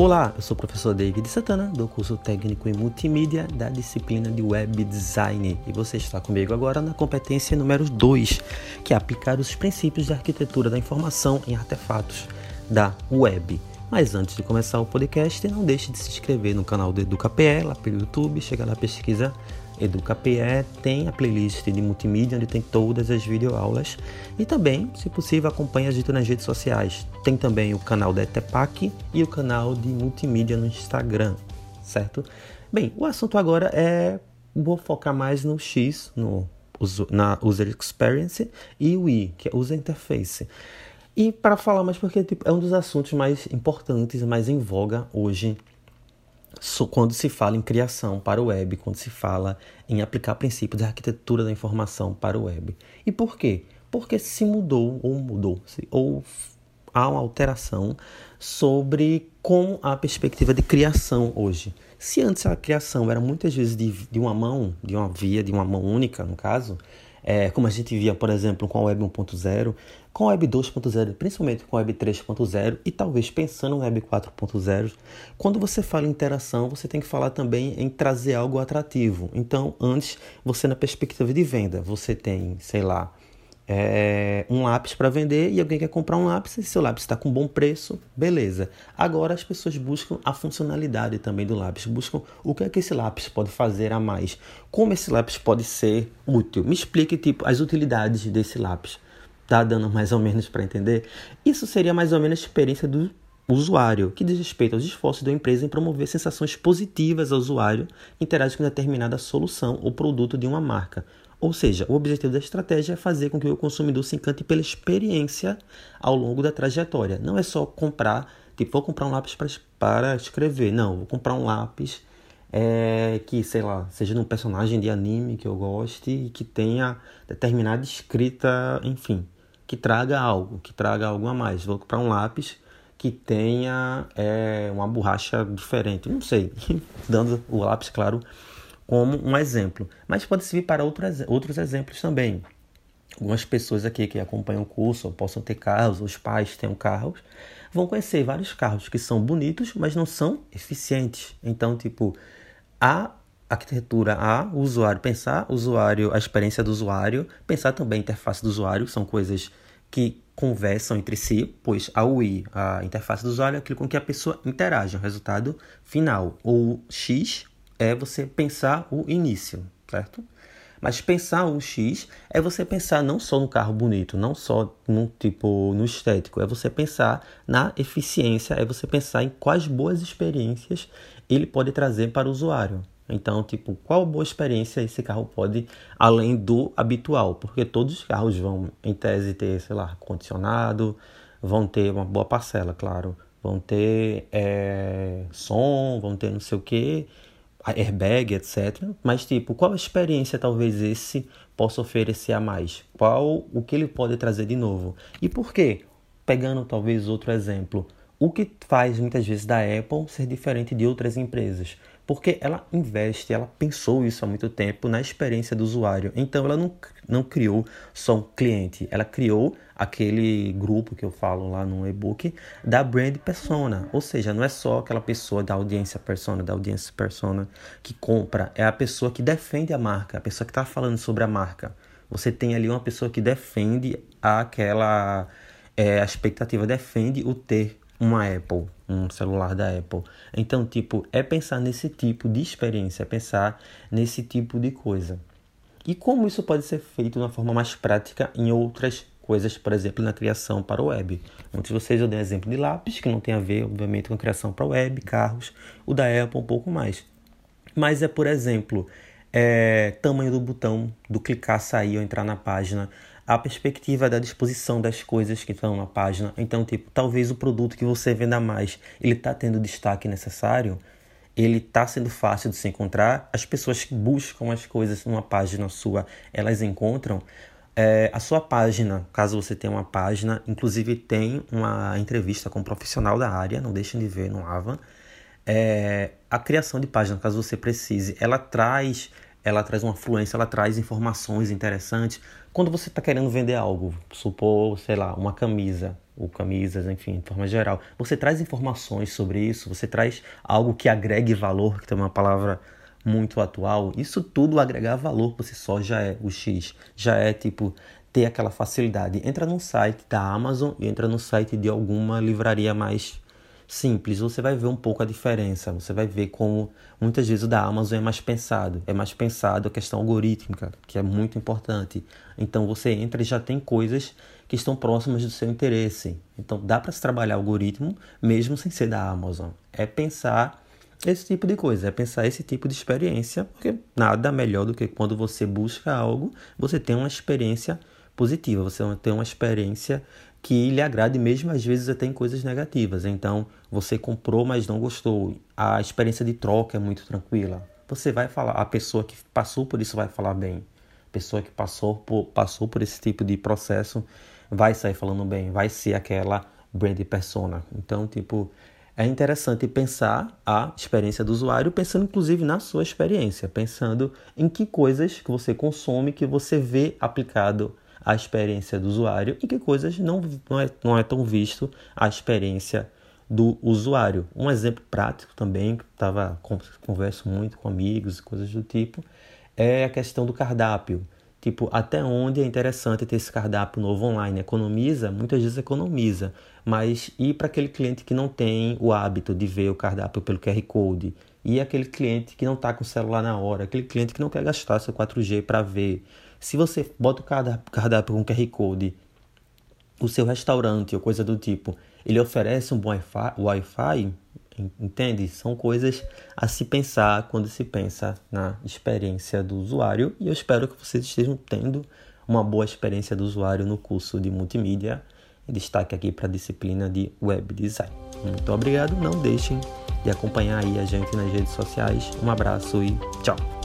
Olá, eu sou o professor David Santana, do curso técnico em multimídia da disciplina de Web Design. E você está comigo agora na competência número 2, que é aplicar os princípios de arquitetura da informação em artefatos da web. Mas antes de começar o podcast, não deixe de se inscrever no canal do EducaPE, lá pelo YouTube, chega lá, pesquisa EducaPE tem a playlist de multimídia onde tem todas as videoaulas e também, se possível, acompanhe a gente nas redes sociais. Tem também o canal da ETEPAC e o canal de multimídia no Instagram, certo? Bem, o assunto agora é vou focar mais no X, no na User Experience e o I, que é User Interface. E para falar mais porque tipo, é um dos assuntos mais importantes, mais em voga hoje quando se fala em criação para o web, quando se fala em aplicar princípios da arquitetura da informação para o web. E por quê? Porque se mudou ou mudou-se ou há uma alteração sobre como a perspectiva de criação hoje. Se antes a criação era muitas vezes de, de uma mão, de uma via, de uma mão única, no caso, é, como a gente via, por exemplo, com a Web 1.0, com a Web 2.0, principalmente com a Web 3.0 e talvez pensando no Web 4.0, quando você fala em interação, você tem que falar também em trazer algo atrativo. Então, antes, você na perspectiva de venda, você tem, sei lá, é, um lápis para vender e alguém quer comprar um lápis e seu lápis está com bom preço, beleza. Agora as pessoas buscam a funcionalidade também do lápis, buscam o que é que esse lápis pode fazer a mais, como esse lápis pode ser útil. Me explique tipo as utilidades desse lápis. Tá dando mais ou menos para entender? Isso seria mais ou menos a experiência do usuário, que diz respeito aos esforços da empresa em promover sensações positivas ao usuário interage com determinada solução ou produto de uma marca. Ou seja, o objetivo da estratégia é fazer com que o consumidor se encante pela experiência ao longo da trajetória. Não é só comprar, tipo, vou comprar um lápis para escrever. Não, vou comprar um lápis é, que, sei lá, seja de um personagem de anime que eu goste e que tenha determinada escrita, enfim, que traga algo, que traga algo a mais. Vou comprar um lápis que tenha é, uma borracha diferente, não sei, dando o lápis, claro, como um exemplo, mas pode servir para outros, outros exemplos também. Algumas pessoas aqui que acompanham o curso possam ter carros, os pais tenham carros, vão conhecer vários carros que são bonitos, mas não são eficientes. Então, tipo, a arquitetura, a o usuário, pensar usuário, a experiência do usuário, pensar também a interface do usuário, são coisas que conversam entre si, pois a UI, a interface do usuário, é aquilo com que a pessoa interage, o resultado final. O X é você pensar o início, certo? Mas pensar o X é você pensar não só no carro bonito, não só no tipo no estético, é você pensar na eficiência, é você pensar em quais boas experiências ele pode trazer para o usuário. Então, tipo, qual boa experiência esse carro pode, além do habitual? Porque todos os carros vão, em tese, ter, sei lá, condicionado, vão ter uma boa parcela, claro, vão ter é, som, vão ter não sei o que, airbag, etc. Mas, tipo, qual experiência talvez esse possa oferecer a mais? Qual o que ele pode trazer de novo? E por quê? Pegando talvez outro exemplo, o que faz muitas vezes da Apple ser diferente de outras empresas? Porque ela investe, ela pensou isso há muito tempo na experiência do usuário. Então ela não, não criou só um cliente, ela criou aquele grupo que eu falo lá no e-book da brand persona, ou seja, não é só aquela pessoa da audiência persona, da audiência persona que compra, é a pessoa que defende a marca, a pessoa que está falando sobre a marca. Você tem ali uma pessoa que defende aquela é, a expectativa, defende o ter uma Apple, um celular da Apple. Então, tipo, é pensar nesse tipo de experiência, é pensar nesse tipo de coisa. E como isso pode ser feito de uma forma mais prática em outras coisas, por exemplo, na criação para o web. De vocês eu dei exemplo de lápis, que não tem a ver, obviamente, com a criação para web, carros, o da Apple um pouco mais. Mas é, por exemplo, é, tamanho do botão, do clicar, sair ou entrar na página, a perspectiva da disposição das coisas que estão na página. Então, tipo, talvez o produto que você venda mais, ele está tendo destaque necessário, ele está sendo fácil de se encontrar, as pessoas que buscam as coisas numa página sua, elas encontram. É, a sua página, caso você tenha uma página, inclusive tem uma entrevista com um profissional da área, não deixem de ver no Avan. É, a criação de página, caso você precise, ela traz ela traz uma fluência, ela traz informações interessantes. Quando você está querendo vender algo, supor, sei lá, uma camisa, ou camisas, enfim, de forma geral, você traz informações sobre isso, você traz algo que agregue valor, que tem uma palavra muito atual. Isso tudo agregar valor por si só já é o X, já é tipo ter aquela facilidade. Entra num site da Amazon e entra no site de alguma livraria mais simples, você vai ver um pouco a diferença. Você vai ver como muitas vezes o da Amazon é mais pensado, é mais pensado a questão algorítmica, que é muito importante. Então você entra e já tem coisas que estão próximas do seu interesse. Então dá para se trabalhar algoritmo mesmo sem ser da Amazon. É pensar esse tipo de coisa, é pensar esse tipo de experiência, porque nada melhor do que quando você busca algo, você tem uma experiência positiva, você tem uma experiência que lhe agrade, mesmo às vezes até em coisas negativas. Então, você comprou, mas não gostou. A experiência de troca é muito tranquila. Você vai falar, a pessoa que passou por isso vai falar bem. A pessoa que passou por, passou por esse tipo de processo vai sair falando bem, vai ser aquela brand persona. Então, tipo, é interessante pensar a experiência do usuário, pensando inclusive na sua experiência, pensando em que coisas que você consome, que você vê aplicado a experiência do usuário e que coisas não, não, é, não é tão visto a experiência do usuário. Um exemplo prático também, que tava, converso muito com amigos e coisas do tipo, é a questão do cardápio. Tipo, até onde é interessante ter esse cardápio novo online? Economiza? Muitas vezes economiza, mas e para aquele cliente que não tem o hábito de ver o cardápio pelo QR Code? E aquele cliente que não está com o celular na hora? Aquele cliente que não quer gastar seu 4G para ver? Se você bota o cardápio com QR Code, o seu restaurante ou coisa do tipo, ele oferece um bom Wi-Fi, entende? São coisas a se pensar quando se pensa na experiência do usuário e eu espero que vocês estejam tendo uma boa experiência do usuário no curso de multimídia. Destaque aqui para a disciplina de web design. Muito obrigado, não deixem de acompanhar aí a gente nas redes sociais. Um abraço e tchau!